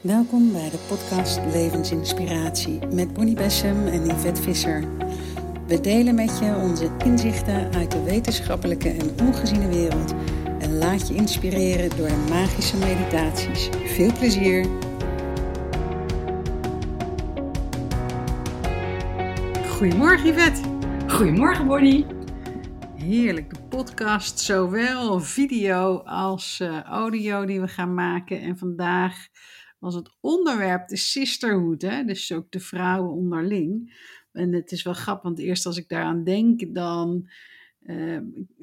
Welkom bij de podcast Levensinspiratie met Bonnie Bessem en Yvette Visser. We delen met je onze inzichten uit de wetenschappelijke en ongeziene wereld en laat je inspireren door de magische meditaties. Veel plezier! Goedemorgen Yvette! Goedemorgen Bonnie! Heerlijk, de podcast, zowel video als uh, audio die we gaan maken. En vandaag was het onderwerp de sisterhood, hè? dus ook de vrouwen onderling. En het is wel grappig, want eerst als ik daaraan denk, dan uh,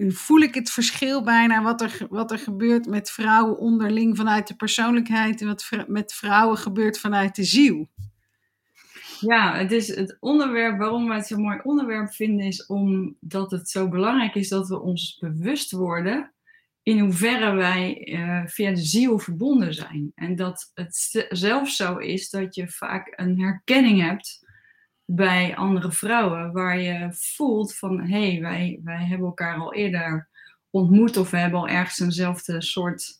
voel ik het verschil bijna wat er, wat er gebeurt met vrouwen onderling vanuit de persoonlijkheid en wat met vrouwen gebeurt vanuit de ziel. Ja, het is het onderwerp waarom we het zo'n mooi onderwerp vinden, is omdat het zo belangrijk is dat we ons bewust worden in hoeverre wij uh, via de ziel verbonden zijn. En dat het zelfs zo is dat je vaak een herkenning hebt bij andere vrouwen, waar je voelt van hé, hey, wij, wij hebben elkaar al eerder ontmoet of we hebben al ergens eenzelfde soort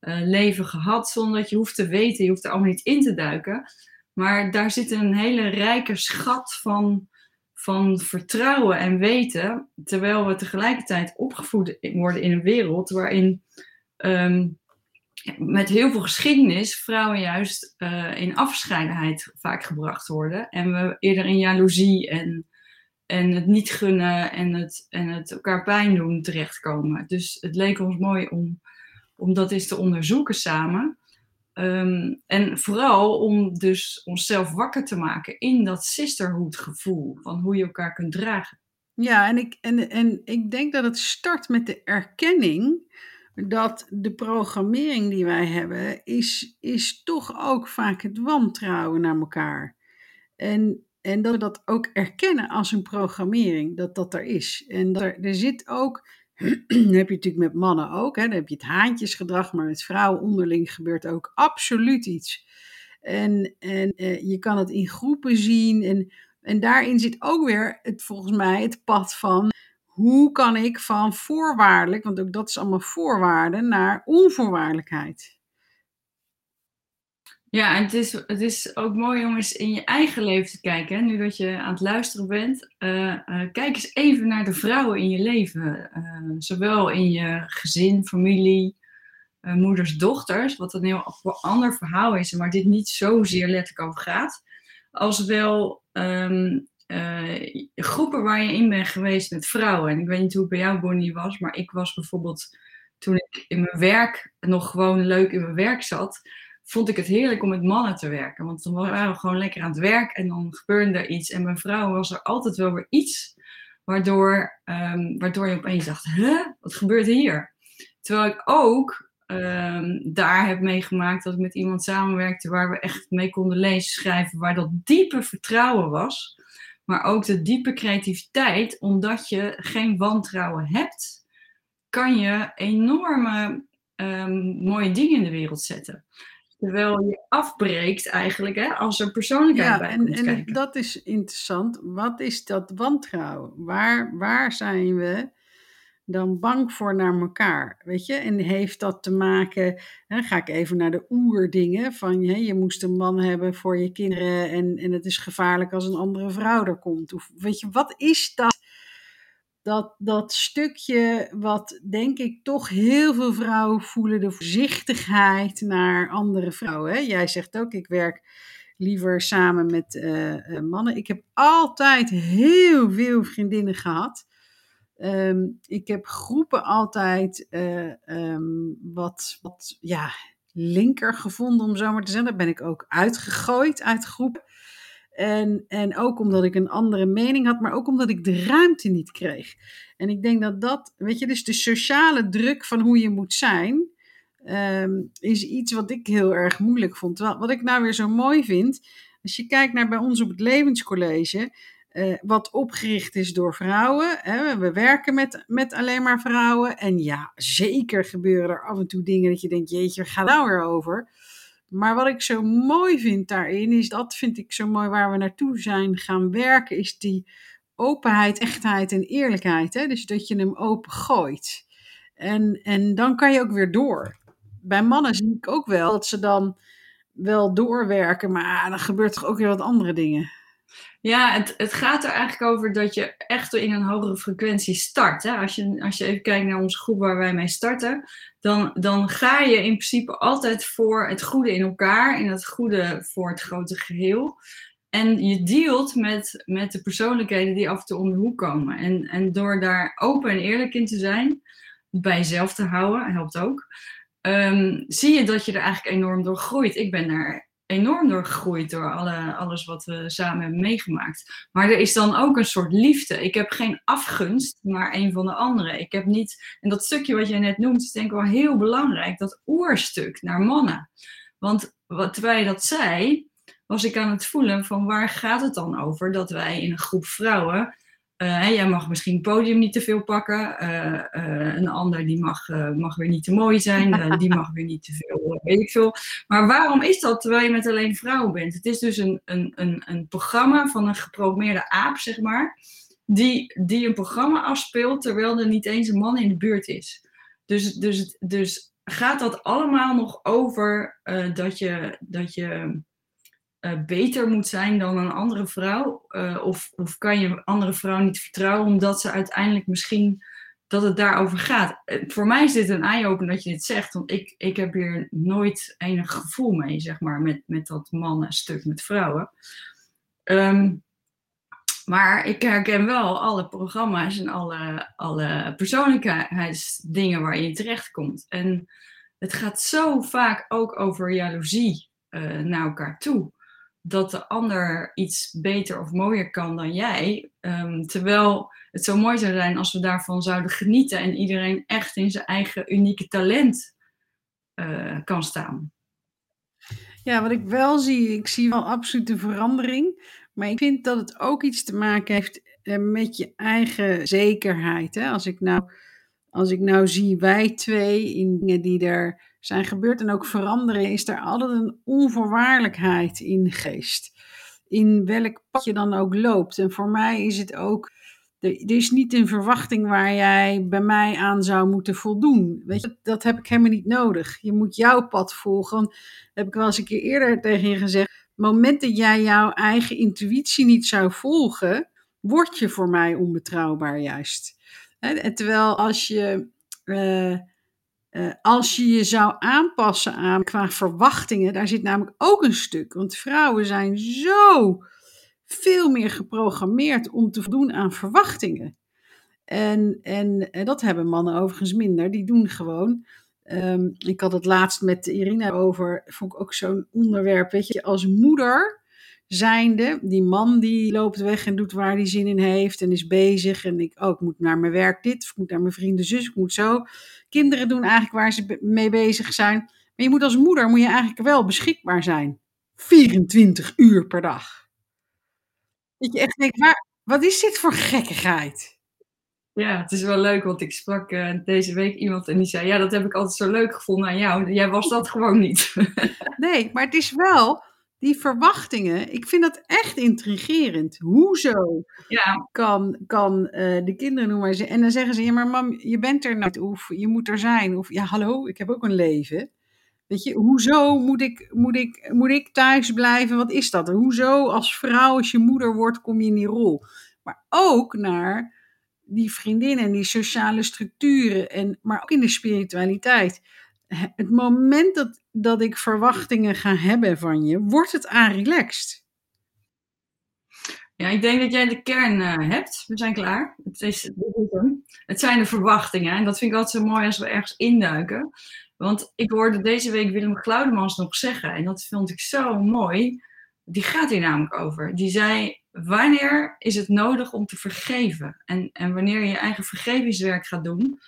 uh, leven gehad, zonder dat je hoeft te weten, je hoeft er allemaal niet in te duiken. Maar daar zit een hele rijke schat van van vertrouwen en weten, terwijl we tegelijkertijd opgevoed worden in een wereld waarin um, met heel veel geschiedenis vrouwen juist uh, in afgescheidenheid vaak gebracht worden. En we eerder in jaloezie en, en het niet gunnen en het, en het elkaar pijn doen terechtkomen. Dus het leek ons mooi om, om dat eens te onderzoeken samen. Um, en vooral om dus onszelf wakker te maken in dat sisterhood gevoel van hoe je elkaar kunt dragen. Ja, en ik, en, en ik denk dat het start met de erkenning dat de programmering die wij hebben, is, is toch ook vaak het wantrouwen naar elkaar. En, en dat we dat ook erkennen als een programmering, dat dat er is. En dat er, er zit ook heb je natuurlijk met mannen ook. Hè? Dan heb je het haantjesgedrag, maar met vrouwen onderling gebeurt ook absoluut iets. En, en eh, je kan het in groepen zien. En, en daarin zit ook weer het, volgens mij het pad van hoe kan ik van voorwaardelijk, want ook dat is allemaal voorwaarden, naar onvoorwaardelijkheid. Ja, en het is, het is ook mooi om eens in je eigen leven te kijken. Nu dat je aan het luisteren bent, uh, uh, kijk eens even naar de vrouwen in je leven. Uh, zowel in je gezin, familie, moeders, dochters, wat een heel ander verhaal is, maar dit niet zozeer letterlijk over gaat. Als wel um, groepen waar je in bent geweest met vrouwen. En ik weet niet hoe het bij jou, Bonnie, was, maar ik was bijvoorbeeld toen ik in mijn werk nog gewoon leuk in mijn werk zat vond ik het heerlijk om met mannen te werken. Want dan waren we gewoon lekker aan het werk en dan gebeurde er iets. En mijn vrouw was er altijd wel weer iets waardoor, um, waardoor je opeens dacht, huh, wat gebeurt hier? Terwijl ik ook um, daar heb meegemaakt dat ik met iemand samenwerkte waar we echt mee konden lezen, schrijven, waar dat diepe vertrouwen was. Maar ook de diepe creativiteit, omdat je geen wantrouwen hebt, kan je enorme um, mooie dingen in de wereld zetten. Terwijl je afbreekt eigenlijk hè, als er persoonlijkheid ja, bij en, komt en dat is interessant. Wat is dat wantrouwen? Waar, waar zijn we dan bang voor naar elkaar? Weet je? En heeft dat te maken, hè, ga ik even naar de oerdingen, van hè, je moest een man hebben voor je kinderen en, en het is gevaarlijk als een andere vrouw er komt. Of weet je, wat is dat? Dat, dat stukje wat denk ik toch heel veel vrouwen voelen, de voorzichtigheid naar andere vrouwen. Hè? Jij zegt ook, ik werk liever samen met uh, mannen. Ik heb altijd heel veel vriendinnen gehad. Um, ik heb groepen altijd uh, um, wat, wat ja, linker gevonden, om zo maar te zeggen. Daar ben ik ook uitgegooid uit groepen. En, en ook omdat ik een andere mening had, maar ook omdat ik de ruimte niet kreeg. En ik denk dat dat, weet je, dus de sociale druk van hoe je moet zijn, um, is iets wat ik heel erg moeilijk vond. wat ik nou weer zo mooi vind, als je kijkt naar bij ons op het levenscollege, uh, wat opgericht is door vrouwen. Hè, we werken met, met alleen maar vrouwen. En ja, zeker gebeuren er af en toe dingen dat je denkt, jeetje, waar gaat nou weer over? Maar wat ik zo mooi vind daarin, is dat vind ik zo mooi waar we naartoe zijn gaan werken, is die openheid, echtheid en eerlijkheid. Hè? Dus dat je hem open gooit. En, en dan kan je ook weer door. Bij mannen zie ik ook wel dat ze dan wel doorwerken, maar dan gebeurt toch ook weer wat andere dingen. Ja, het, het gaat er eigenlijk over dat je echt in een hogere frequentie start. Hè? Als, je, als je even kijkt naar onze groep waar wij mee starten, dan, dan ga je in principe altijd voor het goede in elkaar, in het goede voor het grote geheel. En je dealt met, met de persoonlijkheden die af en toe om de hoek komen. En, en door daar open en eerlijk in te zijn, bij jezelf te houden, helpt ook. Ehm, zie je dat je er eigenlijk enorm door groeit. Ik ben daar enorm door gegroeid door alle, alles wat we samen hebben meegemaakt. Maar er is dan ook een soort liefde. Ik heb geen afgunst naar een van de anderen. Ik heb niet, en dat stukje wat jij net noemt, is denk ik wel heel belangrijk, dat oerstuk naar mannen. Want wat, terwijl dat zei, was ik aan het voelen van waar gaat het dan over dat wij in een groep vrouwen uh, jij mag misschien het podium niet te veel pakken. Uh, uh, een ander die mag, mag weer niet te mooi zijn. die mag weer niet te veel, weet ik veel. Maar waarom is dat terwijl je met alleen vrouwen bent? Het is dus een, een, een, een programma van een geprogrammeerde aap, zeg maar. Die, die een programma afspeelt terwijl er niet eens een man in de buurt is. Dus, dus, dus gaat dat allemaal nog over dat je... Dat je uh, beter moet zijn dan een andere vrouw? Uh, of, of kan je een andere vrouw niet vertrouwen omdat ze uiteindelijk misschien dat het daarover gaat? Uh, voor mij is dit een eye-opener dat je dit zegt, want ik, ik heb hier nooit enig gevoel mee, zeg maar, met, met dat mannenstuk met vrouwen. Um, maar ik herken wel alle programma's en alle, alle persoonlijkheidsdingen waar je in terecht komt. En het gaat zo vaak ook over jaloezie naar elkaar toe dat de ander iets beter of mooier kan dan jij. Um, terwijl het zo mooi zou zijn als we daarvan zouden genieten en iedereen echt in zijn eigen unieke talent uh, kan staan. Ja, wat ik wel zie, ik zie wel absoluut een verandering. Maar ik vind dat het ook iets te maken heeft eh, met je eigen zekerheid. Hè? Als, ik nou, als ik nou zie wij twee in dingen die er zijn gebeurd en ook veranderen, is er altijd een onvoorwaardelijkheid in geest. In welk pad je dan ook loopt. En voor mij is het ook, er is niet een verwachting waar jij bij mij aan zou moeten voldoen. Weet je, dat heb ik helemaal niet nodig. Je moet jouw pad volgen. Heb ik wel eens een keer eerder tegen je gezegd. Het moment dat jij jouw eigen intuïtie niet zou volgen, word je voor mij onbetrouwbaar juist. En terwijl als je. Uh, uh, als je je zou aanpassen aan qua verwachtingen, daar zit namelijk ook een stuk. Want vrouwen zijn zo veel meer geprogrammeerd om te voldoen aan verwachtingen. En, en, en dat hebben mannen overigens minder. Die doen gewoon. Um, ik had het laatst met Irina over. Vond ik ook zo'n onderwerp. Weet je, als moeder zijnde, die man die loopt weg en doet waar hij zin in heeft en is bezig. En ik, oh, ik moet naar mijn werk dit, of ik moet naar mijn vrienden zus, ik moet zo. Kinderen doen eigenlijk waar ze mee bezig zijn. Maar je moet als moeder moet je eigenlijk wel beschikbaar zijn. 24 uur per dag. Dat je echt denkt, waar, wat is dit voor gekkigheid? Ja, het is wel leuk, want ik sprak uh, deze week iemand en die zei: Ja, dat heb ik altijd zo leuk gevonden aan jou. Jij was dat gewoon niet. nee, maar het is wel die verwachtingen, ik vind dat echt intrigerend. Hoezo ja. kan, kan uh, de kinderen noemen maar En dan zeggen ze, ja maar mam, je bent er niet, of je moet er zijn. Of ja, hallo, ik heb ook een leven. Weet je, hoezo moet ik, moet, ik, moet ik thuis blijven? Wat is dat? Hoezo als vrouw, als je moeder wordt, kom je in die rol? Maar ook naar die vriendinnen en die sociale structuren, en, maar ook in de spiritualiteit het moment dat, dat ik verwachtingen ga hebben van je, wordt het aan relaxed. Ja, ik denk dat jij de kern uh, hebt. We zijn klaar. Het, is, het zijn de verwachtingen. En dat vind ik altijd zo mooi als we ergens induiken. Want ik hoorde deze week Willem Glaudemans nog zeggen. En dat vond ik zo mooi. Die gaat hier namelijk over. Die zei, wanneer is het nodig om te vergeven? En, en wanneer je je eigen vergevingswerk gaat doen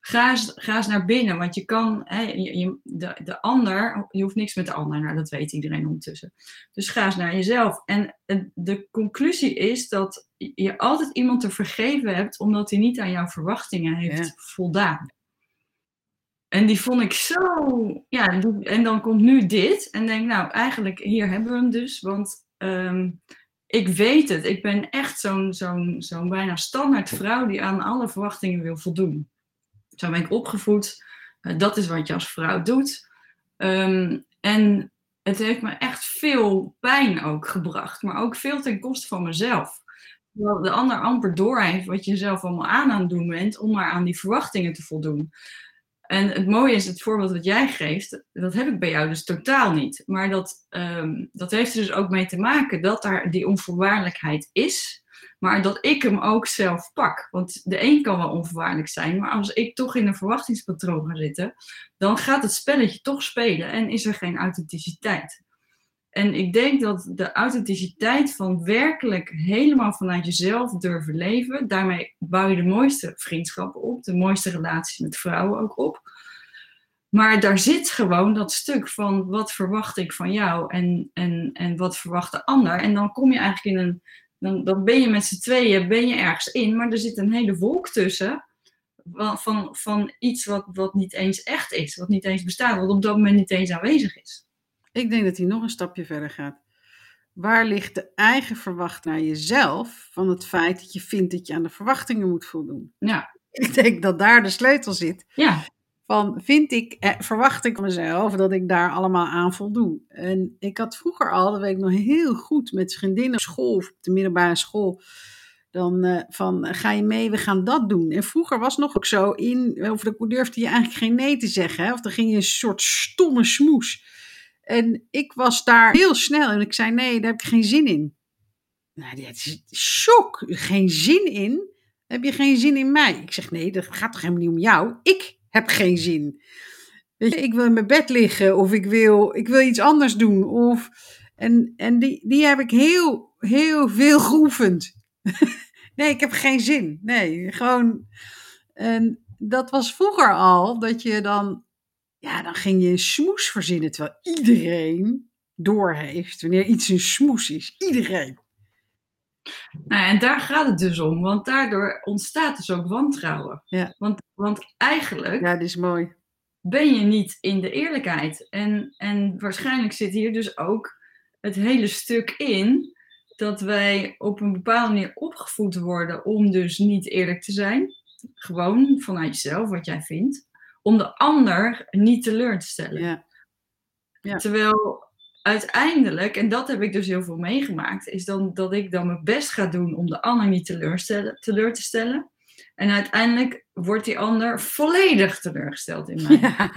Ga eens, ga eens naar binnen, want je kan, hè, je, de, de ander, je hoeft niks met de ander, nou dat weet iedereen ondertussen. Dus ga eens naar jezelf. En de conclusie is dat je altijd iemand te vergeven hebt, omdat hij niet aan jouw verwachtingen heeft voldaan. En die vond ik zo, ja, en dan komt nu dit, en denk, nou eigenlijk hier hebben we hem dus, want ehm, ik weet het, ik ben echt zo'n zo'n zo'n bijna standaard vrouw die aan alle verwachtingen wil voldoen. Zo ben ik opgevoed. Uh, dat is wat je als vrouw doet. Um, en het heeft me echt veel pijn ook gebracht, maar ook veel ten koste van mezelf. Terwijl de ander amper doorheeft wat je zelf allemaal aan aan het doen bent om maar aan die verwachtingen te voldoen. En het mooie is, het voorbeeld wat jij geeft, dat heb ik bij jou dus totaal niet. Maar dat, um, dat heeft er dus ook mee te maken dat daar die onvoorwaardelijkheid is. Maar dat ik hem ook zelf pak. Want de een kan wel onvoorwaardelijk zijn, maar als ik toch in een verwachtingspatroon ga zitten, dan gaat het spelletje toch spelen en is er geen authenticiteit. En ik denk dat de authenticiteit van werkelijk helemaal vanuit jezelf durven leven, daarmee bouw je de mooiste vriendschappen op, de mooiste relaties met vrouwen ook op. Maar daar zit gewoon dat stuk van wat verwacht ik van jou en, en, en wat verwacht de ander. En dan kom je eigenlijk in een, dan, dan ben je met z'n tweeën, ben je ergens in, maar er zit een hele wolk tussen van, van, van iets wat, wat niet eens echt is, wat niet eens bestaat, wat op dat moment niet eens aanwezig is. Ik denk dat hij nog een stapje verder gaat. Waar ligt de eigen verwachting naar jezelf van het feit dat je vindt dat je aan de verwachtingen moet voldoen? Ja. Ik denk dat daar de sleutel zit. Ja. Van vind ik, eh, verwacht ik mezelf dat ik daar allemaal aan voldoe? En ik had vroeger al, dat weet ik nog heel goed, met vriendinnen op school, op de middelbare school, dan uh, van ga je mee, we gaan dat doen. En vroeger was nog ook zo in, of durfde je eigenlijk geen nee te zeggen, hè? of dan ging je een soort stomme smoes. En ik was daar heel snel en ik zei: nee, daar heb ik geen zin in. Nou, dat is shock. Geen zin in? Heb je geen zin in mij? Ik zeg: nee, dat gaat toch helemaal niet om jou? Ik heb geen zin. Weet je, ik wil in mijn bed liggen of ik wil, ik wil iets anders doen. Of, en en die, die heb ik heel, heel veel geoefend. nee, ik heb geen zin. Nee, gewoon. En dat was vroeger al dat je dan ja, dan ging je een smoes verzinnen, terwijl iedereen doorheeft wanneer iets een smoes is. Iedereen. Nou, en daar gaat het dus om, want daardoor ontstaat dus ook wantrouwen. Ja. Want, want eigenlijk ja, dat is mooi. ben je niet in de eerlijkheid. En, en waarschijnlijk zit hier dus ook het hele stuk in dat wij op een bepaalde manier opgevoed worden om dus niet eerlijk te zijn. Gewoon vanuit jezelf, wat jij vindt om de ander niet teleur te stellen. Ja. Ja. Terwijl uiteindelijk, en dat heb ik dus heel veel meegemaakt, is dan dat ik dan mijn best ga doen om de ander niet teleur te stellen. En uiteindelijk wordt die ander volledig teleurgesteld in mij. Ja.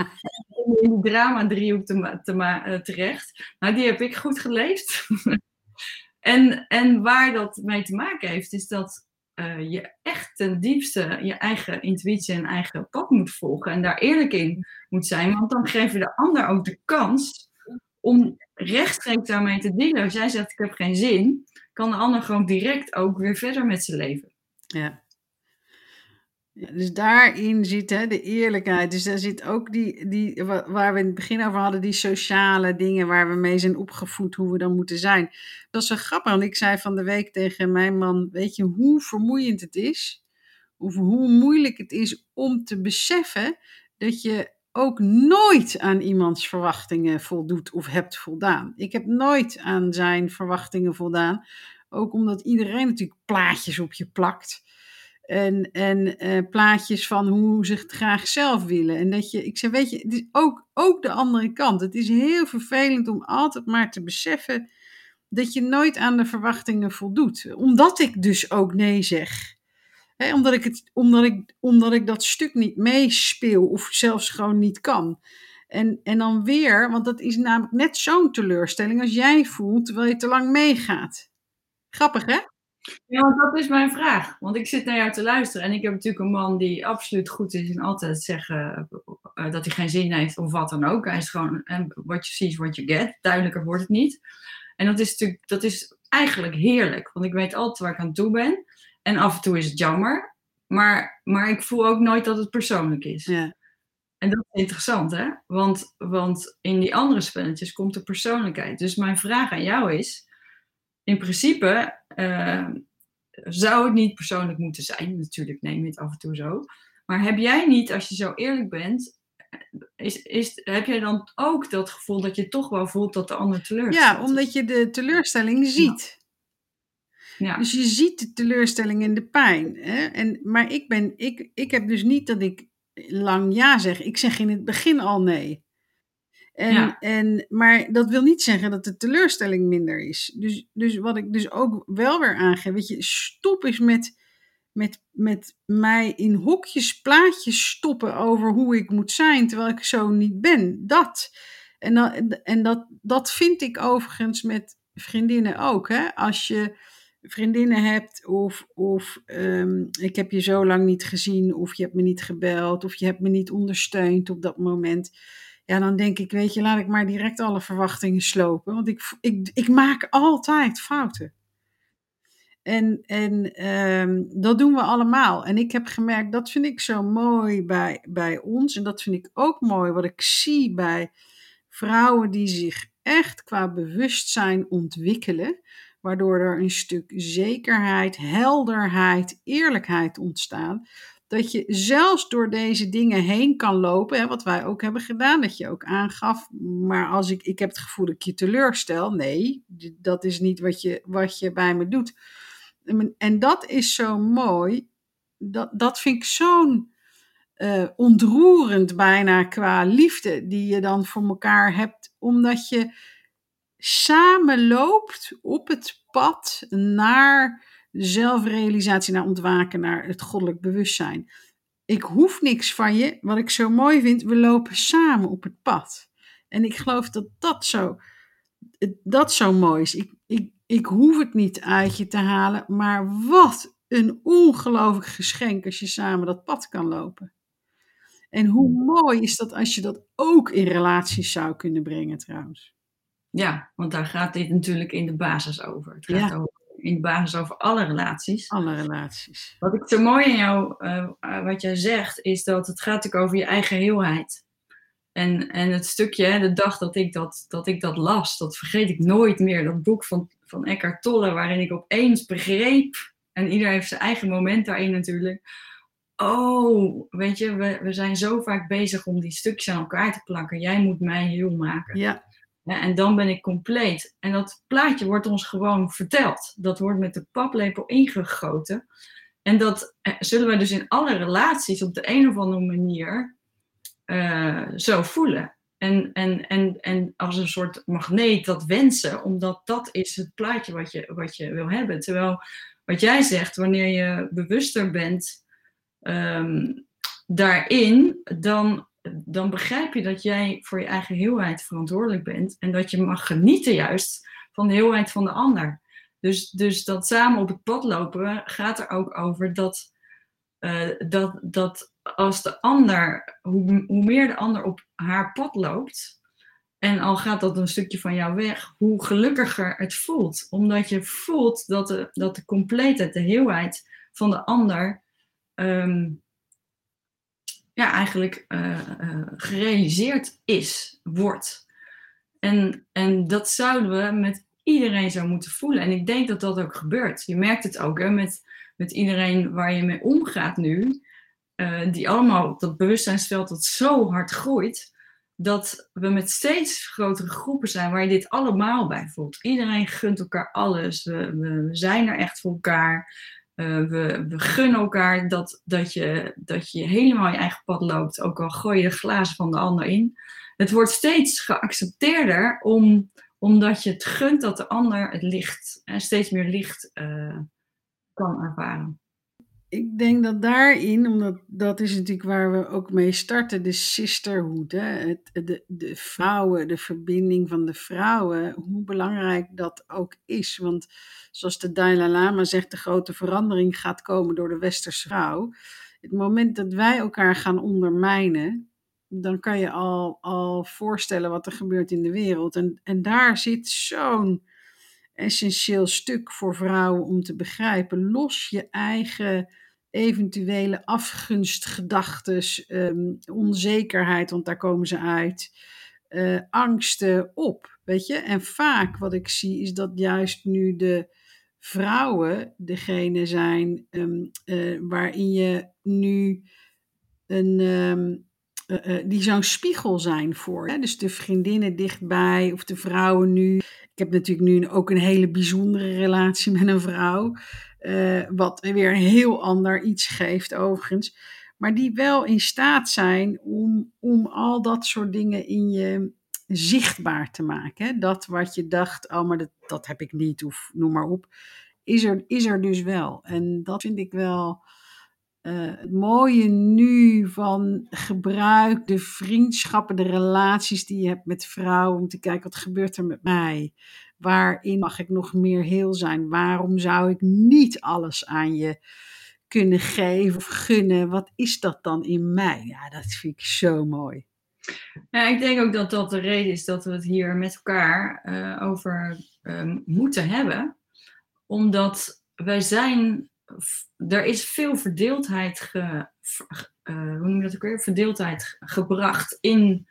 In die drama-driehoek te, te, terecht. Nou, die heb ik goed geleefd. en, en waar dat mee te maken heeft, is dat uh, je echt ten diepste je eigen intuïtie en eigen pad moet volgen en daar eerlijk in moet zijn. Want dan geef je de ander ook de kans om rechtstreeks daarmee te dealen. Als jij zegt ik heb geen zin, kan de ander gewoon direct ook weer verder met zijn leven. Ja. Ja, dus daarin zit hè, de eerlijkheid. Dus daar zit ook die, die, waar we in het begin over hadden, die sociale dingen waar we mee zijn opgevoed, hoe we dan moeten zijn. Dat is zo grappig, want ik zei van de week tegen mijn man, weet je hoe vermoeiend het is? Of hoe moeilijk het is om te beseffen dat je ook nooit aan iemands verwachtingen voldoet of hebt voldaan. Ik heb nooit aan zijn verwachtingen voldaan, ook omdat iedereen natuurlijk plaatjes op je plakt. En, en uh, plaatjes van hoe ze het graag zelf willen. En dat je, ik zeg, weet je, is ook, ook de andere kant. Het is heel vervelend om altijd maar te beseffen dat je nooit aan de verwachtingen voldoet. Omdat ik dus ook nee zeg. Omdat, ik het, omdat, ik, omdat ik dat stuk niet meespeel of zelfs gewoon niet kan. En, en dan weer, want dat is namelijk net zo'n teleurstelling als jij voelt terwijl je te lang meegaat. Grappig hè? Ja, want dat is mijn vraag. Want ik zit naar jou te luisteren en ik heb natuurlijk een man die absoluut goed is in altijd zeggen uh, dat hij geen zin heeft of wat dan ook. Hij is gewoon, wat je ziet, what you get. Duidelijker wordt het niet. En dat is natuurlijk, dat is eigenlijk heerlijk, want ik weet altijd waar ik aan toe ben. En af en toe is het jammer, maar, maar ik voel ook nooit dat het persoonlijk is. Ja. En dat is interessant, hè? Want, want in die andere spelletjes komt de persoonlijkheid. Dus mijn vraag aan jou is, in principe uh, zou het niet persoonlijk moeten zijn. Natuurlijk neem je het af en toe zo. Maar heb jij niet, als je zo eerlijk bent, is, is, heb jij dan ook dat gevoel dat je toch wel voelt dat de ander teleurstelt? Ja, omdat je de teleurstelling ziet. Ja. Dus je ziet de teleurstelling en de pijn. Hè? En, maar ik, ben, ik, ik heb dus niet dat ik lang ja zeg. Ik zeg in het begin al nee. En, Ja. en, maar dat wil niet zeggen dat de teleurstelling minder is. Dus, dus wat ik dus ook wel weer aangeef, weet je, stop eens met, met, met mij in hokjes, plaatjes stoppen over hoe ik moet zijn, terwijl ik zo niet ben. Dat. En, dat, en dat, dat vind ik overigens met vriendinnen ook. Hè? Als je vriendinnen hebt of, of ehm, ik heb je zo lang niet gezien of je hebt me niet gebeld of je hebt me niet ondersteund op dat moment. Ja, dan denk ik, weet je, laat ik maar direct alle verwachtingen slopen. Want ik, ik, ik maak altijd fouten. En, en ehm, dat doen we allemaal. En ik heb gemerkt, dat vind ik zo mooi bij, bij ons. En dat vind ik ook mooi wat ik zie bij vrouwen die zich echt qua bewustzijn ontwikkelen. Waardoor er een stuk zekerheid, helderheid, eerlijkheid ontstaan. Dat je zelfs door deze dingen heen kan lopen, hè, wat wij ook hebben gedaan, dat je ook aangaf. Maar als ik, ik heb het gevoel dat ik je teleurstel, nee, dat is niet wat je, wat je bij me doet. En, en dat is zo mooi, dat, dat vind ik zo'n uh, ontroerend bijna qua liefde die je dan voor elkaar hebt, omdat je samen loopt op het pad naar zelfrealisatie, naar ontwaken, naar het goddelijk bewustzijn. Ik hoef niks van je. Wat ik zo mooi vind, we lopen samen op het pad. En ik geloof dat dat zo, dat zo mooi is. Ik, ik, ik hoef het niet uit je te halen, maar wat een ongelooflijk geschenk als je samen dat pad kan lopen. En hoe mooi is dat als je dat ook in relaties zou kunnen brengen trouwens. Ja, want daar gaat dit natuurlijk in de basis over. Het gaat Ja. over, in de basis over alle relaties. Alle relaties. Wat ik zo mooi in jou, eh, eh, wat jij zegt, is dat het gaat natuurlijk over je eigen heelheid. En, en het stukje, de dag dat ik dat, dat ik dat las, dat vergeet ik nooit meer. Dat boek van, van Eckhart Tolle, waarin ik opeens begreep, en ieder heeft zijn eigen moment daarin natuurlijk. Oh, weet je, we, we zijn zo vaak bezig om die stukjes aan elkaar te plakken. Jij moet mij heel maken. Ja, En dan ben ik compleet. En dat plaatje wordt ons gewoon verteld. Dat wordt met de paplepel ingegoten. En dat eh, zullen we dus in alle relaties op de een of andere manier eh, zo voelen. En, en, en, en als een soort magneet dat wensen, omdat dat is het plaatje wat je, wat je wil hebben. Terwijl wat jij zegt, wanneer je bewuster bent ehm, daarin, dan dan begrijp je dat jij voor je eigen heelheid verantwoordelijk bent en dat je mag genieten juist van de heelheid van de ander. Dus, dus dat samen op het pad lopen gaat er ook over dat, uh, dat, dat als de ander, hoe, hoe meer de ander op haar pad loopt, en al gaat dat een stukje van jou weg, hoe gelukkiger het voelt. Omdat je voelt dat de, dat de compleetheid, de heelheid van de ander um, ja, eigenlijk uh, uh, gerealiseerd is, wordt. En, en dat zouden we met iedereen zo moeten voelen. En ik denk dat dat ook gebeurt. Je merkt het ook met, met iedereen waar je mee omgaat nu. Uh, die allemaal, dat bewustzijnsveld dat zo hard groeit. Dat we met steeds grotere groepen zijn waar je dit allemaal bij voelt. Iedereen gunt elkaar alles. We, we zijn er echt voor elkaar. Uh, we, we, gunnen elkaar dat, dat, je, dat je helemaal je eigen pad loopt, ook al gooi je glazen van de ander in. Het wordt steeds geaccepteerder om, omdat je het gunt dat de ander het licht, en steeds meer licht uh, kan ervaren. Ik denk dat daarin, omdat dat is natuurlijk waar we ook mee starten, de sisterhood, hè? De, de vrouwen, de verbinding van de vrouwen, hoe belangrijk dat ook is. Want zoals de Dalai Lama zegt, de grote verandering gaat komen door de westerse vrouw. Het moment dat wij elkaar gaan ondermijnen, dan kan je al, al voorstellen wat er gebeurt in de wereld. En, en daar zit zo'n essentieel stuk voor vrouwen om te begrijpen. Los je eigen eventuele afgunstgedachten, um, onzekerheid, want daar komen ze uit, uh, angsten op. Weet je? En vaak wat ik zie is dat juist nu de vrouwen degene zijn um, uh, waarin je nu een. Um, uh, die zo'n spiegel zijn voor. Hè? Dus de vriendinnen dichtbij of de vrouwen nu. Ik heb natuurlijk nu ook een hele bijzondere relatie met een vrouw. Uh, wat weer een heel ander iets geeft, overigens. Maar die wel in staat zijn om, om al dat soort dingen in je, zichtbaar te maken. Dat wat je dacht, oh, maar dat, dat heb ik niet, of noem maar op, is er, is er dus wel. En dat vind ik wel uh, het mooie nu van gebruik de vriendschappen, de relaties die je hebt met vrouwen, om te kijken wat gebeurt er met mij. Waarin mag ik nog meer heel zijn? Waarom zou ik niet alles aan je kunnen geven of gunnen? Wat is dat dan in mij? Ja, dat vind ik zo mooi. Ja, ik denk ook dat dat de reden is dat we het hier met elkaar uh, over uh, moeten hebben. Omdat wij zijn, er is veel verdeeldheid, ge, uh, hoe noem je dat ook weer? Verdeeldheid gebracht in,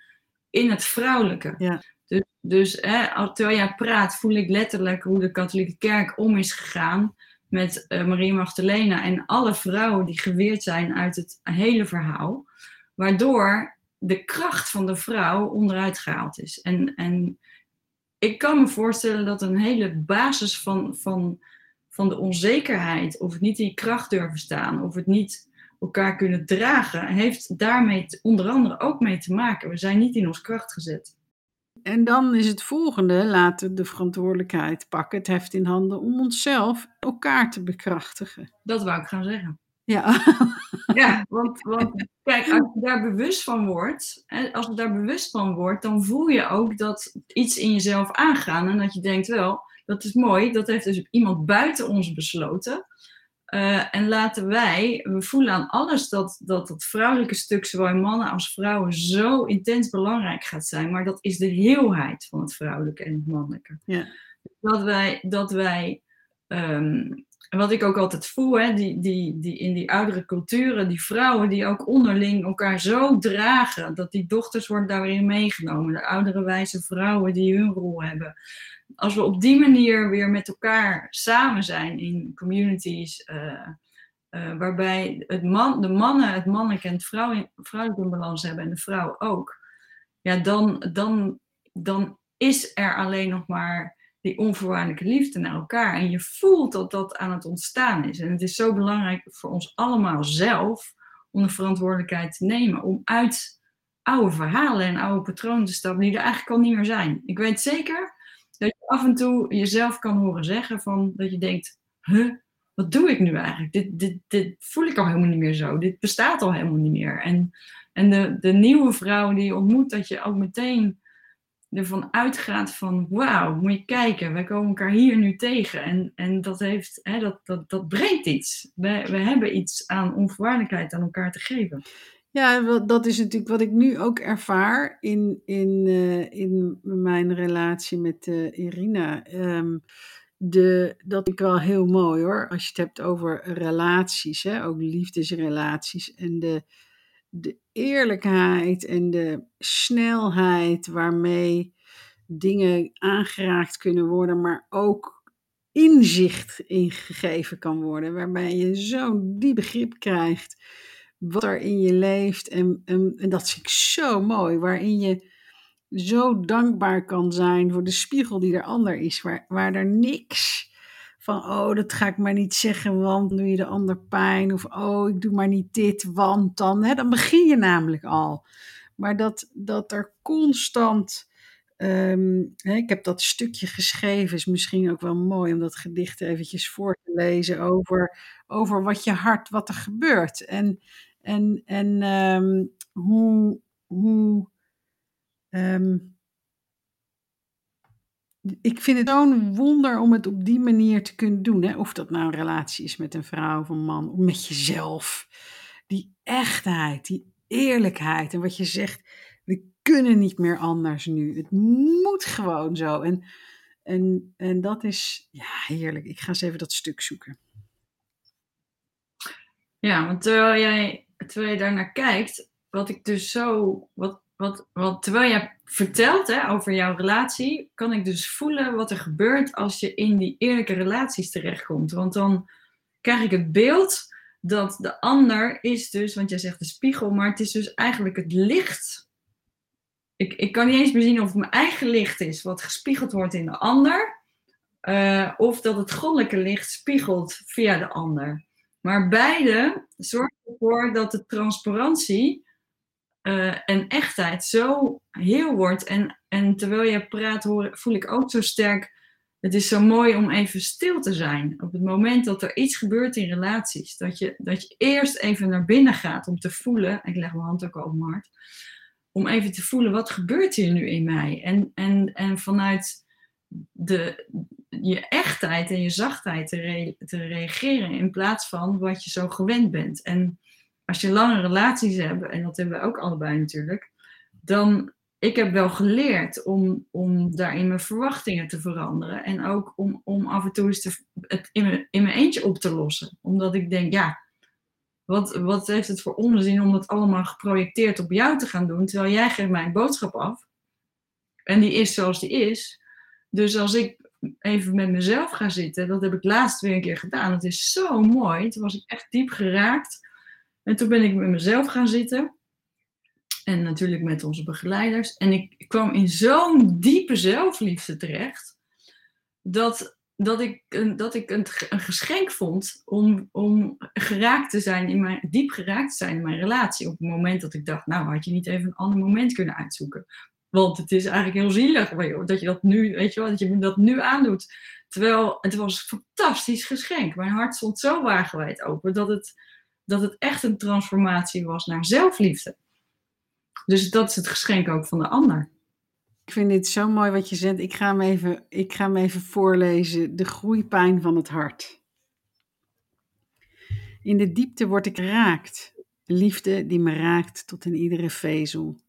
in het vrouwelijke. Ja. Dus, dus hè, terwijl jij praat, voel ik letterlijk hoe de katholieke kerk om is gegaan met uh, Maria Magdalena en alle vrouwen die geweerd zijn uit het hele verhaal. Waardoor de kracht van de vrouw onderuit gehaald is. En, en ik kan me voorstellen dat een hele basis van, van, van de onzekerheid, of het niet in kracht durven staan, of het niet elkaar kunnen dragen, heeft daarmee onder andere ook mee te maken. We zijn niet in ons kracht gezet. En dan is het volgende, laten we de verantwoordelijkheid pakken, het heft in handen om onszelf elkaar te bekrachtigen. Dat wou ik gaan zeggen. Ja, ja want, want kijk, als je daar bewust van wordt, als je daar bewust van wordt, dan voel je ook dat iets in jezelf aangaan en dat je denkt wel, dat is mooi, dat heeft dus iemand buiten ons besloten. Uh, en laten wij, we voelen aan alles dat, dat het vrouwelijke stuk, zowel in mannen als vrouwen, zo intens belangrijk gaat zijn. Maar dat is de heelheid van het vrouwelijke en het mannelijke. Ja. Dat wij, dat wij um, wat ik ook altijd voel, hè, die, die, die, in die oudere culturen, die vrouwen die ook onderling elkaar zo dragen, dat die dochters worden daarin meegenomen. De oudere wijze vrouwen die hun rol hebben als we op die manier weer met elkaar samen zijn in communities, uh, uh, waarbij het man, de mannen het mannelijke en het vrouw, vrouwelijke in balans hebben en de vrouw ook, ja, dan, dan, dan is er alleen nog maar die onvoorwaardelijke liefde naar elkaar. En je voelt dat dat aan het ontstaan is. En het is zo belangrijk voor ons allemaal zelf om de verantwoordelijkheid te nemen om uit oude verhalen en oude patronen te stappen die er eigenlijk al niet meer zijn. Ik weet zeker dat je af en toe jezelf kan horen zeggen van dat je denkt, huh, wat doe ik nu eigenlijk? Dit, dit, dit voel ik al helemaal niet meer zo. Dit bestaat al helemaal niet meer. En, en de, de nieuwe vrouw die je ontmoet, dat je ook meteen ervan uitgaat van wauw, moet je kijken, wij komen elkaar hier nu tegen. En, en dat, heeft, hè, dat, dat, dat brengt iets. We, we hebben iets aan onvoorwaardelijkheid aan elkaar te geven. Ja, dat is natuurlijk wat ik nu ook ervaar in, in, uh, in mijn relatie met uh, Irina. Um, de, dat ik wel heel mooi hoor, als je het hebt over relaties, hè, ook liefdesrelaties. En de, de eerlijkheid en de snelheid waarmee dingen aangeraakt kunnen worden, maar ook inzicht ingegeven kan worden, waarbij je zo'n diep begrip krijgt wat er in je leeft. En, en, en dat vind ik zo mooi, waarin je zo dankbaar kan zijn voor de spiegel die er ander is, waar, waar er niks van, oh, dat ga ik maar niet zeggen, want doe je de ander pijn. Of, oh, ik doe maar niet dit, want dan. Hè, dan begin je namelijk al. Maar dat, dat er constant. Ehm, hè, ik heb dat stukje geschreven, is misschien ook wel mooi om dat gedicht eventjes voor te lezen over, over wat je hart, wat er gebeurt. En en, en um, hoe, hoe um, ik vind het zo'n wonder om het op die manier te kunnen doen. Hè? Of dat nou een relatie is met een vrouw of een man, of met jezelf. Die echtheid, die eerlijkheid. En wat je zegt, we kunnen niet meer anders nu. Het moet gewoon zo. En, en, en dat is ja, heerlijk. Ik ga eens even dat stuk zoeken. Ja, want terwijl jij terwijl je daar naar kijkt, wat ik dus zo, wat, wat, wat, terwijl je vertelt hè, over jouw relatie, kan ik dus voelen wat er gebeurt als je in die eerlijke relaties terechtkomt. Want dan krijg ik het beeld dat de ander is dus, want jij zegt de spiegel, maar het is dus eigenlijk het licht. Ik, ik kan niet eens meer zien of het mijn eigen licht is, wat gespiegeld wordt in de ander. Uh, of dat het goddelijke licht spiegelt via de ander. Maar beide zorgen ervoor dat de transparantie uh, en echtheid zo heel wordt. En, en terwijl je praat, hoor, voel ik ook zo sterk. Het is zo mooi om even stil te zijn. Op het moment dat er iets gebeurt in relaties. Dat je, dat je eerst even naar binnen gaat om te voelen. Ik leg mijn hand ook op mijn hart. Om even te voelen, wat gebeurt hier nu in mij? En, en, en vanuit de, je echtheid en je zachtheid te, reageren. In plaats van wat je zo gewend bent. En als je lange relaties hebt, en dat hebben we ook allebei natuurlijk, dan ik heb wel geleerd om, om daarin mijn verwachtingen te veranderen. En ook om, om af en toe eens het in mijn, in mijn eentje op te lossen. Omdat ik denk, ja, wat, wat heeft het voor onzin om dat allemaal geprojecteerd op jou te gaan doen, terwijl jij geeft mij een boodschap af. En die is zoals die is. Dus als ik even met mezelf ga zitten, dat heb ik laatst weer een keer gedaan. Het is zo mooi. Toen was ik echt diep geraakt. En toen ben ik met mezelf gaan zitten. En natuurlijk met onze begeleiders. En ik kwam in zo'n diepe zelfliefde terecht. Dat, dat ik, dat ik een, een geschenk vond om, om geraakt te zijn in mijn, diep geraakt te zijn in mijn relatie. Op het moment dat ik dacht, nou had je niet even een ander moment kunnen uitzoeken. Want het is eigenlijk heel zielig dat je dat nu, weet je wel, dat je dat nu aandoet. Terwijl het was een fantastisch geschenk. Mijn hart stond zo wagenwijd open dat het, dat het echt een transformatie was naar zelfliefde. Dus dat is het geschenk ook van de ander. Ik vind dit zo mooi wat je zegt. Ik ga hem even, ik ga hem even voorlezen. De groeipijn van het hart. In de diepte word ik raakt. Liefde die me raakt tot in iedere vezel.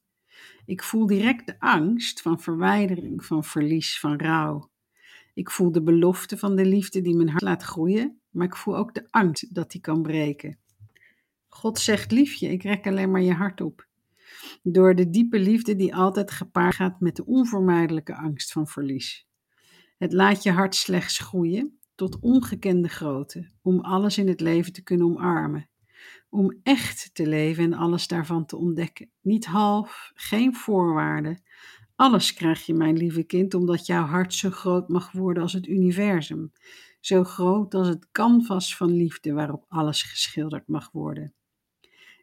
Ik voel direct de angst van verwijdering, van verlies, van rouw. Ik voel de belofte van de liefde die mijn hart laat groeien, maar ik voel ook de angst dat die kan breken. God zegt, liefje, ik rek alleen maar je hart op. Door de diepe liefde die altijd gepaard gaat met de onvermijdelijke angst van verlies. Het laat je hart slechts groeien tot ongekende grootte, om alles in het leven te kunnen omarmen. Om echt te leven en alles daarvan te ontdekken. Niet half, geen voorwaarden. Alles krijg je, mijn lieve kind, omdat jouw hart zo groot mag worden als het universum. Zo groot als het canvas van liefde waarop alles geschilderd mag worden.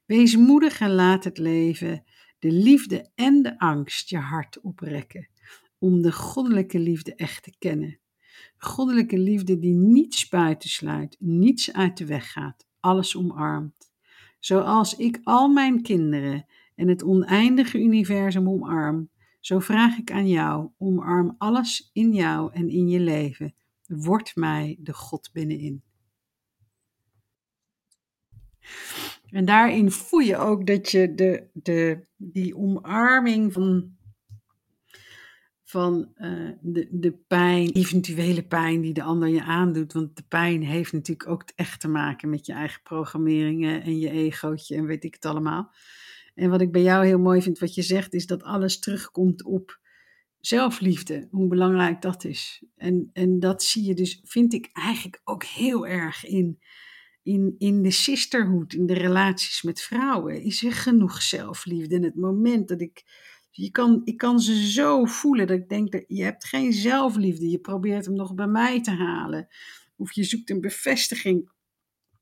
Wees moedig en laat het leven, de liefde en de angst je hart oprekken, om de goddelijke liefde echt te kennen. Goddelijke liefde die niets buitensluit, niets uit de weg gaat, alles omarmt. Zoals ik al mijn kinderen en het oneindige universum omarm, zo vraag ik aan jou: omarm alles in jou en in je leven. Word mij de God binnenin. En daarin voel je ook dat je de, de, die omarming van, van uh, de, de pijn, eventuele pijn die de ander je aandoet. Want de pijn heeft natuurlijk ook echt te maken met je eigen programmeringen en je egootje en weet ik het allemaal. En wat ik bij jou heel mooi vind, wat je zegt, is dat alles terugkomt op zelfliefde, hoe belangrijk dat is. En, en dat zie je dus, vind ik eigenlijk ook heel erg in in, in de sisterhood, in de relaties met vrouwen, is er genoeg zelfliefde. En het moment dat ik, je kan, ik kan ze zo voelen dat ik denk dat je hebt geen zelfliefde. Je probeert hem nog bij mij te halen. Of je zoekt een bevestiging.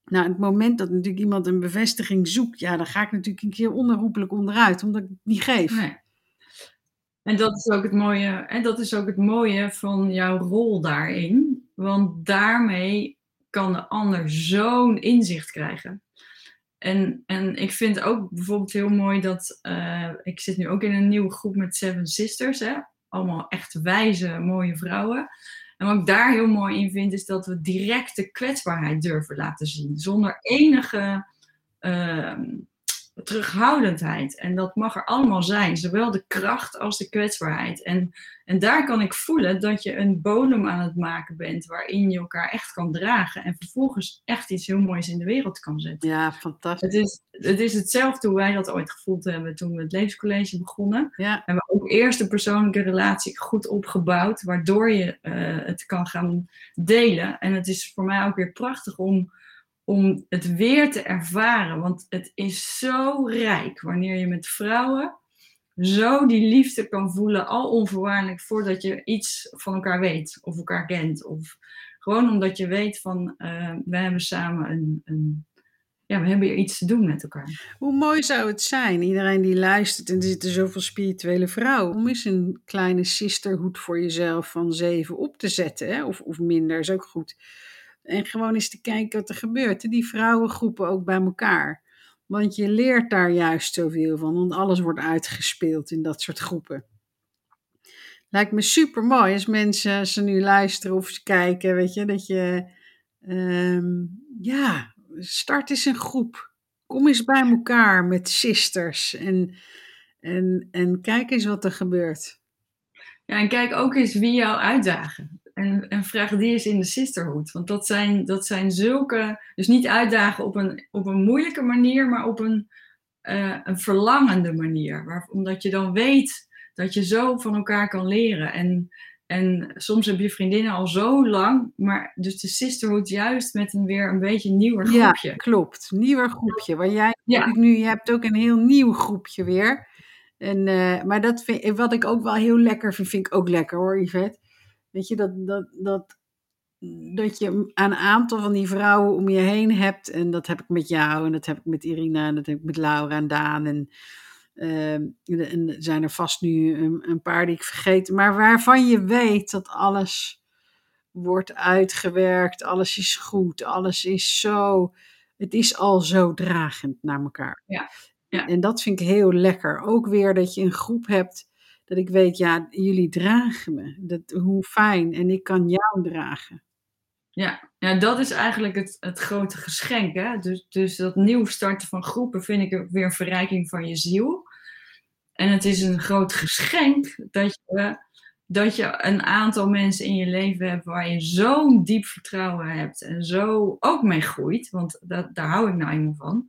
Nou, het moment dat natuurlijk iemand een bevestiging zoekt, ja, dan ga ik natuurlijk een keer onherroepelijk onderuit, omdat ik het niet geef. En dat is ook het mooie, en dat is ook het mooie van jouw rol daarin. Want daarmee kan de ander zo'n inzicht krijgen. En, en ik vind ook bijvoorbeeld heel mooi dat uh, ik zit nu ook in een nieuwe groep met Seven Sisters. Hè? Allemaal echt wijze, mooie vrouwen. En wat ik daar heel mooi in vind, is dat we direct de kwetsbaarheid durven laten zien. Zonder enige uh, terughoudendheid. En dat mag er allemaal zijn, zowel de kracht als de kwetsbaarheid. En, en daar kan ik voelen dat je een bodem aan het maken bent waarin je elkaar echt kan dragen en vervolgens echt iets heel moois in de wereld kan zetten. Ja, fantastisch. Het is, het is hetzelfde hoe wij dat ooit gevoeld hebben toen we het levenscollege begonnen. Ja. Hebben we ook eerst de persoonlijke relatie goed opgebouwd, waardoor je uh, het kan gaan delen. En het is voor mij ook weer prachtig om om het weer te ervaren. Want het is zo rijk wanneer je met vrouwen zo die liefde kan voelen, al onvoorwaardelijk, voordat je iets van elkaar weet of elkaar kent. Of gewoon omdat je weet van, uh, we hebben samen een, een, ja, we hebben hier iets te doen met elkaar. Hoe mooi zou het zijn, iedereen die luistert, en er zitten zoveel spirituele vrouwen, om eens een kleine sisterhood voor jezelf van zeven op te zetten, hè? Of, of minder, is ook goed. En gewoon eens te kijken wat er gebeurt. Die vrouwengroepen ook bij elkaar. Want je leert daar juist zoveel van, want alles wordt uitgespeeld in dat soort groepen. Lijkt me super mooi als mensen ze nu luisteren of ze kijken, weet je, dat je, ehm, ja, start eens een groep. Kom eens bij elkaar met sisters en, en, en kijk eens wat er gebeurt. Ja, en kijk ook eens wie jou uitdagen. En, en vraag die eens in de sisterhood. Want dat zijn, dat zijn zulke. Dus niet uitdagen op een, op een moeilijke manier, maar op een, uh, een verlangende manier. Waar, omdat je dan weet dat je zo van elkaar kan leren. En, en soms heb je vriendinnen al zo lang, maar dus de sisterhood juist met een weer een beetje nieuwer groepje. Ja, klopt. Nieuwer groepje. Waar jij ja. nu, je hebt ook een heel nieuw groepje weer. En, uh, maar dat vind, wat ik ook wel heel lekker vind, vind ik ook lekker hoor, Yvette. Weet je, dat, dat, dat, dat je een aantal van die vrouwen om je heen hebt. En dat heb ik met jou en dat heb ik met Irina en dat heb ik met Laura en Daan. En, uh, en zijn er vast nu een, een, paar die ik vergeet. Maar waarvan je weet dat alles wordt uitgewerkt. Alles is goed. Alles is zo. Het is al zo dragend naar elkaar. Ja. ja. En dat vind ik heel lekker. Ook weer dat je een groep hebt dat ik weet, ja, jullie dragen me. Dat, hoe fijn. En ik kan jou dragen. Ja, ja dat is eigenlijk het, het grote geschenk. Hè? Dus, dus dat nieuw starten van groepen vind ik weer een verrijking van je ziel. En het is een groot geschenk dat je, dat je een aantal mensen in je leven hebt waar je zo'n diep vertrouwen hebt en zo ook mee groeit. Want dat, daar hou ik nou eenmaal van.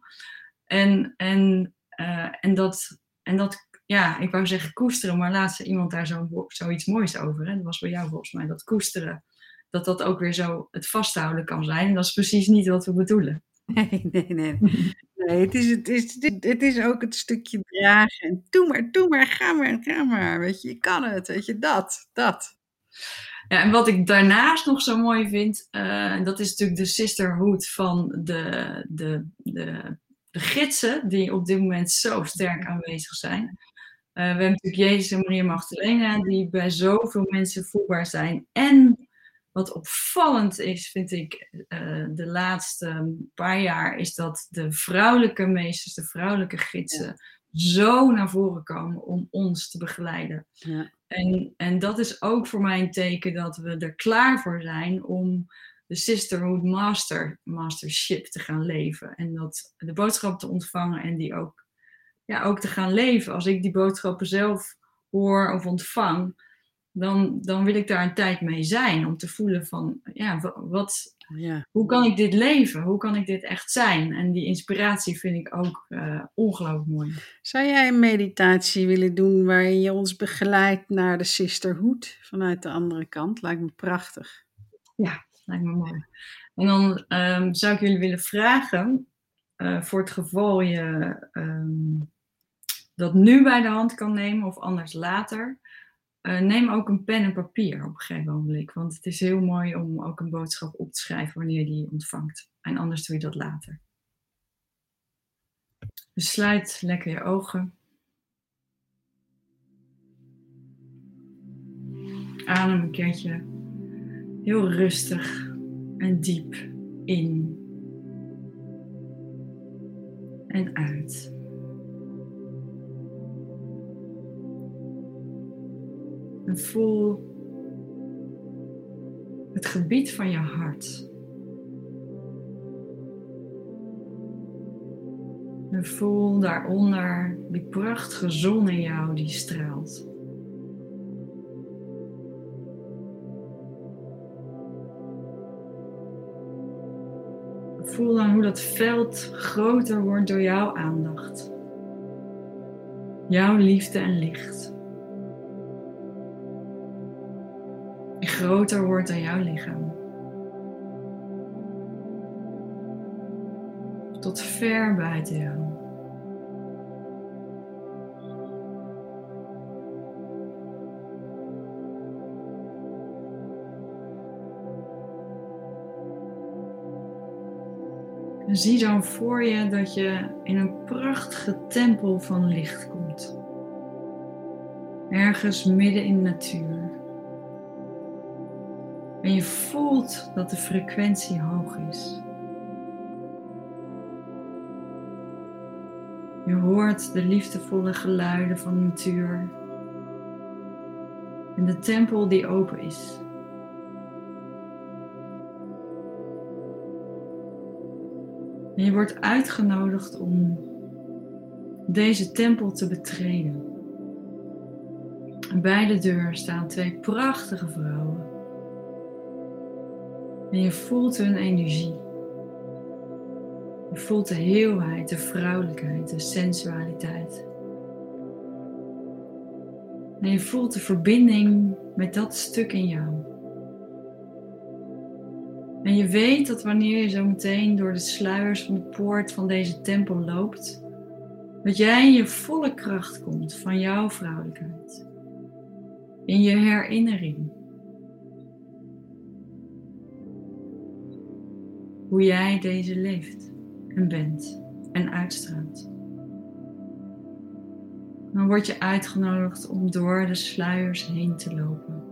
En, en, uh, en, dat, en dat ja, ik wou zeggen koesteren, maar laatst zei iemand daar zo, zoiets moois over. Hè? Dat was bij jou volgens mij, dat koesteren. Dat dat ook weer zo het vasthouden kan zijn. En dat is precies niet wat we bedoelen. Nee, nee, nee. nee het, is, het, is, het is ook het stukje dragen. En doe maar, doe maar, ga maar, ga maar. Weet je, je kan het, weet je, dat, dat. Ja, en wat ik daarnaast nog zo mooi vind, uh, en dat is natuurlijk de sisterhood van de, de, de, de gidsen, die op dit moment zo sterk aanwezig zijn. Uh, we hebben natuurlijk Jezus en Maria Magdalena, die bij zoveel mensen voelbaar zijn. En wat opvallend is, vind ik, uh, de laatste paar jaar, is dat de vrouwelijke meesters, de vrouwelijke gidsen, ja. zo naar voren komen om ons te begeleiden. Ja. En, en dat is ook voor mij een teken dat we er klaar voor zijn om de Sisterhood Master, Mastership te gaan leven. En dat de boodschap te ontvangen en die ook ja, ook te gaan leven. Als ik die boodschappen zelf hoor of ontvang, dan, dan wil ik daar een tijd mee zijn. Om te voelen van, ja, wat, ja. hoe kan ik dit leven? Hoe kan ik dit echt zijn? En die inspiratie vind ik ook uh, ongelooflijk mooi. Zou jij een meditatie willen doen waarin je ons begeleidt naar de sisterhood vanuit de andere kant? Lijkt me prachtig. Ja, lijkt me mooi. En dan um, zou ik jullie willen vragen, uh, voor het geval je um, dat nu bij de hand kan nemen of anders later. Uh, neem ook een pen en papier op een gegeven moment. Want het is heel mooi om ook een boodschap op te schrijven wanneer je die ontvangt. En anders doe je dat later. Dus sluit lekker je ogen. Adem een keertje heel rustig en diep in en uit. En voel het gebied van je hart. En voel daaronder die prachtige zon in jou die straalt. Voel dan hoe dat veld groter wordt door jouw aandacht. Jouw liefde en licht. Groter wordt dan jouw lichaam. Tot ver buiten jou. En zie dan voor je dat je in een prachtige tempel van licht komt. Ergens midden in de natuur. En je voelt dat de frequentie hoog is. Je hoort de liefdevolle geluiden van de natuur. En de tempel die open is. En je wordt uitgenodigd om deze tempel te betreden. bij de deur staan twee prachtige vrouwen. En je voelt hun energie. Je voelt de heelheid, de vrouwelijkheid, de sensualiteit. En je voelt de verbinding met dat stuk in jou. En je weet dat wanneer je zo meteen door de sluiers van de poort van deze tempel loopt, dat jij in je volle kracht komt van jouw vrouwelijkheid. In je herinnering. Hoe jij deze leeft en bent en uitstraalt. Dan word je uitgenodigd om door de sluiers heen te lopen.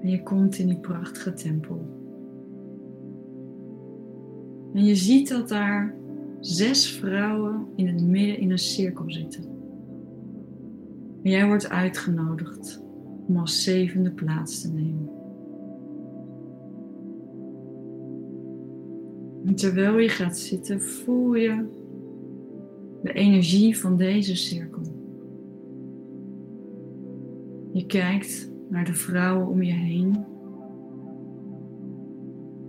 En je komt in die prachtige tempel. En je ziet dat daar zes vrouwen in het midden in een cirkel zitten. En jij wordt uitgenodigd om als zevende plaats te nemen. En terwijl je gaat zitten, voel je de energie van deze cirkel. Je kijkt naar de vrouwen om je heen.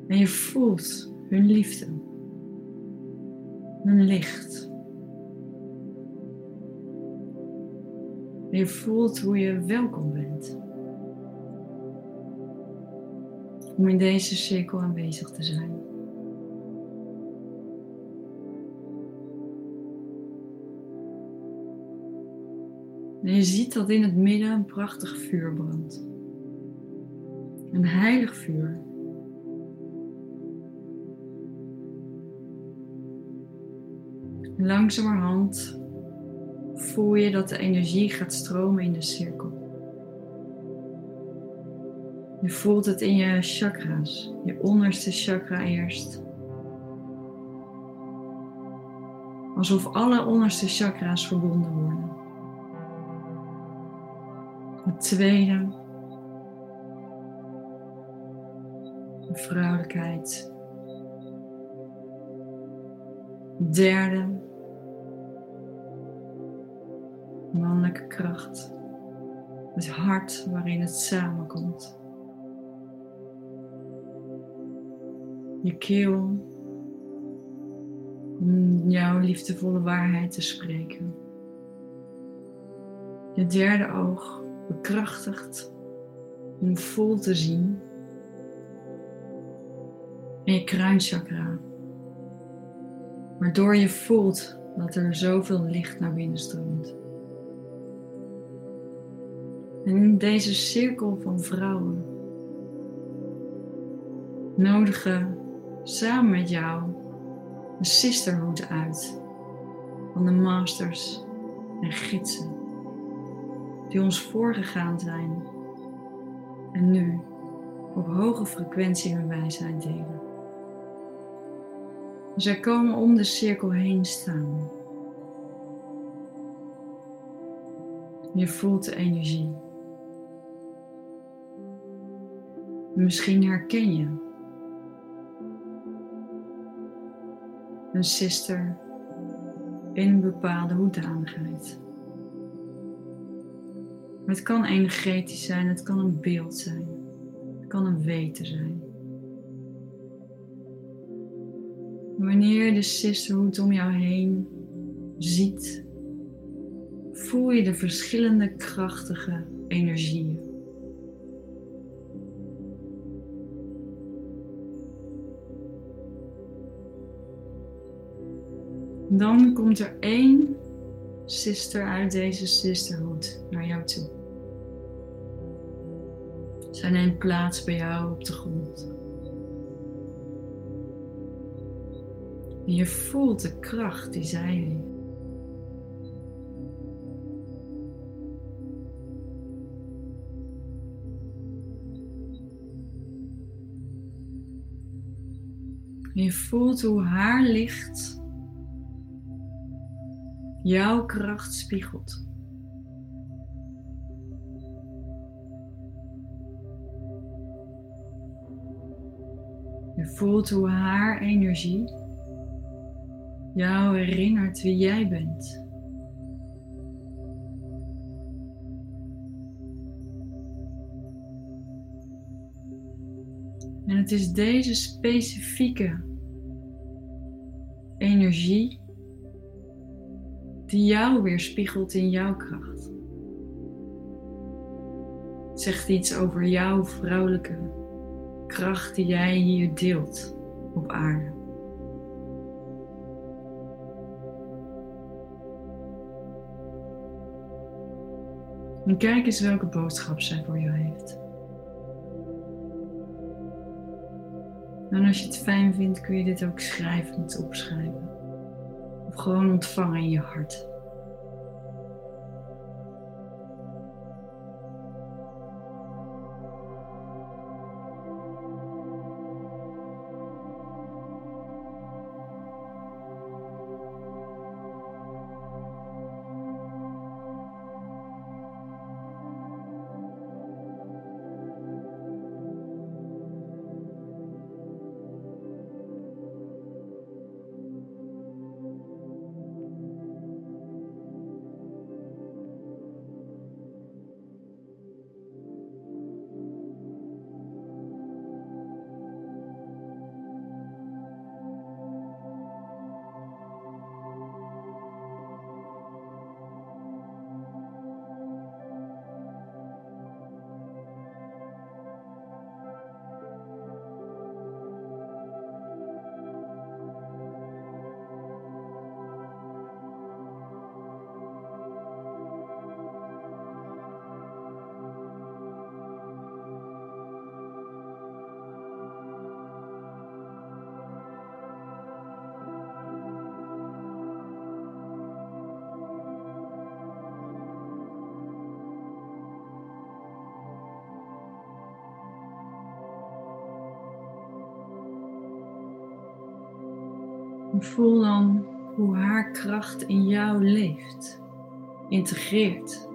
En je voelt hun liefde, hun licht. En je voelt hoe je welkom bent. Om in deze cirkel aanwezig te zijn. En je ziet dat in het midden een prachtig vuur brandt. Een heilig vuur. Langzamerhand voel je dat de energie gaat stromen in de cirkel. Je voelt het in je chakra's, je onderste chakra eerst. Alsof alle onderste chakra's verbonden worden. Het tweede. De vrouwelijkheid. Derde. Mannelijke kracht. Het hart waarin het samenkomt. Je keel om jouw liefdevolle waarheid te spreken. Je derde oog bekrachtigd om vol te zien. En je kruinchakra, waardoor je voelt dat er zoveel licht naar binnen stroomt. En in deze cirkel van vrouwen nodigen samen met jou een sisterhood uit van de masters en gidsen die ons voorgegaan zijn en nu op hoge frequentie hun wijsheid delen. Zij komen om de cirkel heen staan. Je voelt de energie. Misschien herken je een sister in bepaalde hoedanigheid. Het kan energetisch zijn, het kan een beeld zijn, het kan een weten zijn. Wanneer de sisterhood om jou heen ziet, voel je de verschillende krachtige energieën. Dan komt er één sister uit deze sisterhood naar jou toe. Zij neemt plaats bij jou op de grond. En je voelt de kracht die zij heeft. Je voelt hoe haar licht jouw kracht spiegelt. Je voelt hoe haar energie jou herinnert wie jij bent. En het is deze specifieke energie die jou weerspiegelt in jouw kracht. Zegt iets over jouw vrouwelijke kracht die jij hier deelt op aarde. En kijk eens welke boodschap zij voor jou heeft. En als je het fijn vindt, kun je dit ook schrijvend opschrijven. Gewoon ontvangen in je hart. Voel dan hoe haar kracht in jou leeft, integreert.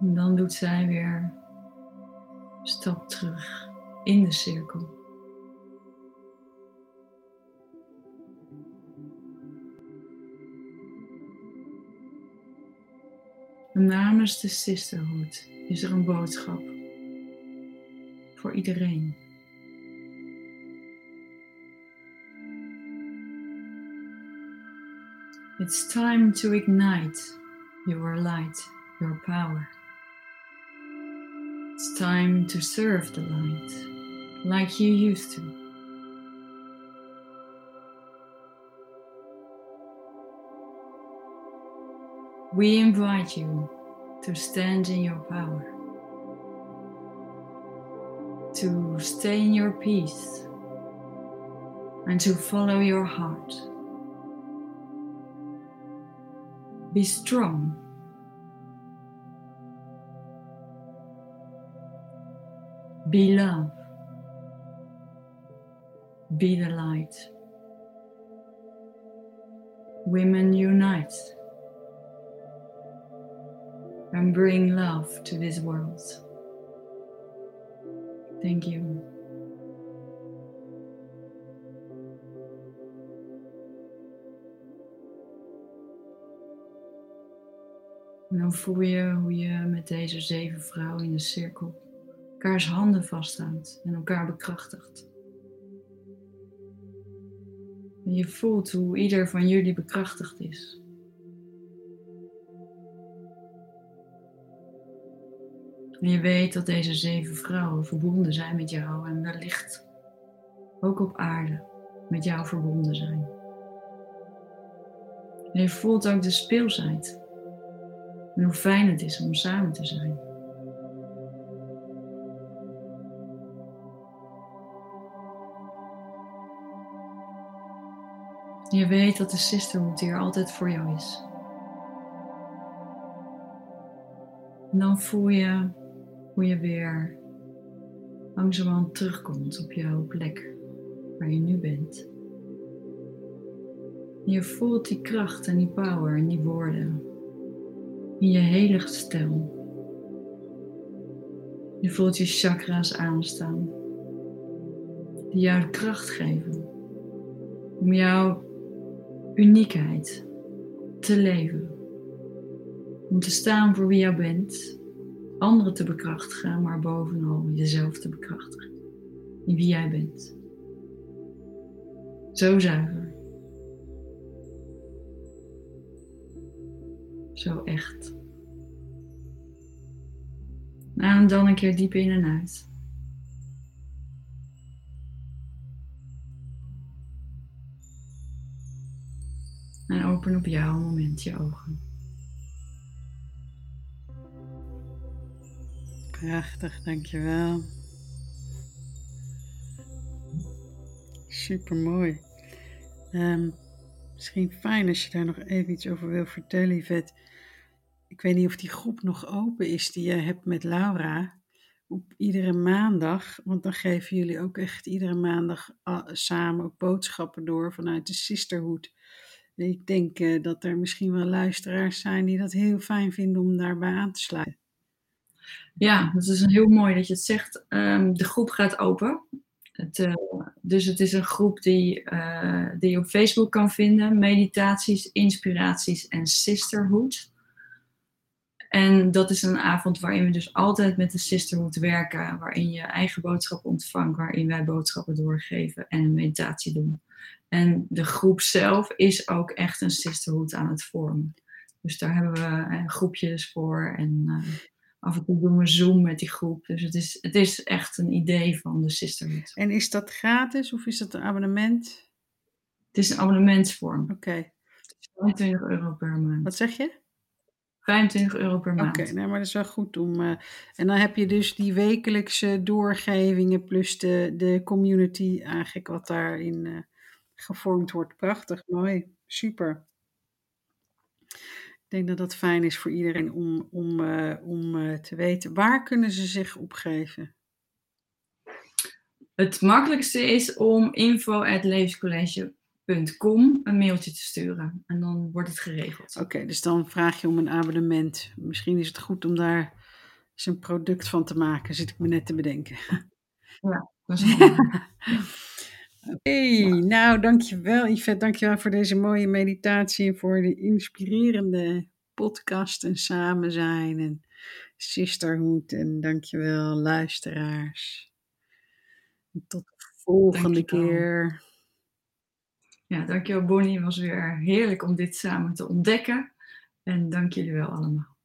En dan doet zij weer een stap terug in de cirkel. Namens de Sisterhood is er een boodschap voor iedereen. It's time to ignite your light, your power. It's time to serve the light like you used to. We invite you to stand in your power, to stay in your peace, and to follow your heart. Be strong. Be love. Be the light. Women unite and bring love to this world. Thank you. En dan voel je hoe je met deze zeven vrouwen in de cirkel elkaars handen vasthoudt en elkaar bekrachtigt. En je voelt hoe ieder van jullie bekrachtigd is. En je weet dat deze zeven vrouwen verbonden zijn met jou en licht ook op aarde met jou verbonden zijn. En je voelt ook de speelsheid en hoe fijn het is om samen te zijn. Je weet dat de sisterhood hier altijd voor jou is. En dan voel je hoe je weer langzamerhand terugkomt op jouw plek waar je nu bent. En je voelt die kracht en die power en die woorden in je hele gestel. Je voelt je chakra's aanstaan, die jou kracht geven om jouw uniekheid te leven. Om te staan voor wie jij bent, anderen te bekrachtigen, maar bovenal jezelf te bekrachtigen. In wie jij bent. Zo zuiver. Zo echt. En dan een keer diep in en uit. En open op jouw moment je ogen. Prachtig, dankjewel. Super mooi. Um, misschien fijn als je daar nog even iets over wil vertellen, Yvette. Ik weet niet of die groep nog open is die je hebt met Laura. Op iedere maandag, want dan geven jullie ook echt iedere maandag ah, samen ook boodschappen door vanuit de Sisterhood. Ik denk uh, dat er misschien wel luisteraars zijn die dat heel fijn vinden om daarbij aan te sluiten. Ja, dat is heel mooi dat je het zegt. Um, de groep gaat open. Het, uh, dus het is een groep die, uh, die je op Facebook kan vinden. Meditaties, inspiraties en sisterhood. En dat is een avond waarin we dus altijd met de sisterhood werken. Waarin je eigen boodschappen ontvangt. Waarin wij boodschappen doorgeven en een meditatie doen. En de groep zelf is ook echt een sisterhood aan het vormen. Dus daar hebben we uh, groepjes voor. En af en toe doen we Zoom met die groep. Dus het is, het is echt een idee van de Sisterhood. En is dat gratis of is dat een abonnement? Het is een abonnementsvorm. Oké. Okay. 25 euro per maand. Wat zeg je? 25 euro per maand. Oké, okay, nou, maar dat is wel goed om. Uh, en dan heb je dus die wekelijkse doorgevingen plus de, de community, eigenlijk wat daarin uh, gevormd wordt. Prachtig, mooi, super. Ik denk dat dat fijn is voor iedereen om, om, uh, om uh, te weten. Waar kunnen ze zich opgeven? Het makkelijkste is om info.levenscollege.com een mailtje te sturen. En dan wordt het geregeld. Oké, okay, dus dan vraag je om een abonnement. Misschien is het goed om daar eens een product van te maken, zit ik me net te bedenken. Ja, dat is hey, nou dankjewel Yvette, dankjewel voor deze mooie meditatie en voor de inspirerende podcast en samen zijn en sisterhood en dankjewel luisteraars. Tot de volgende dankjewel. keer. Ja, dankjewel Bonnie, het was weer heerlijk om dit samen te ontdekken en dank jullie wel allemaal.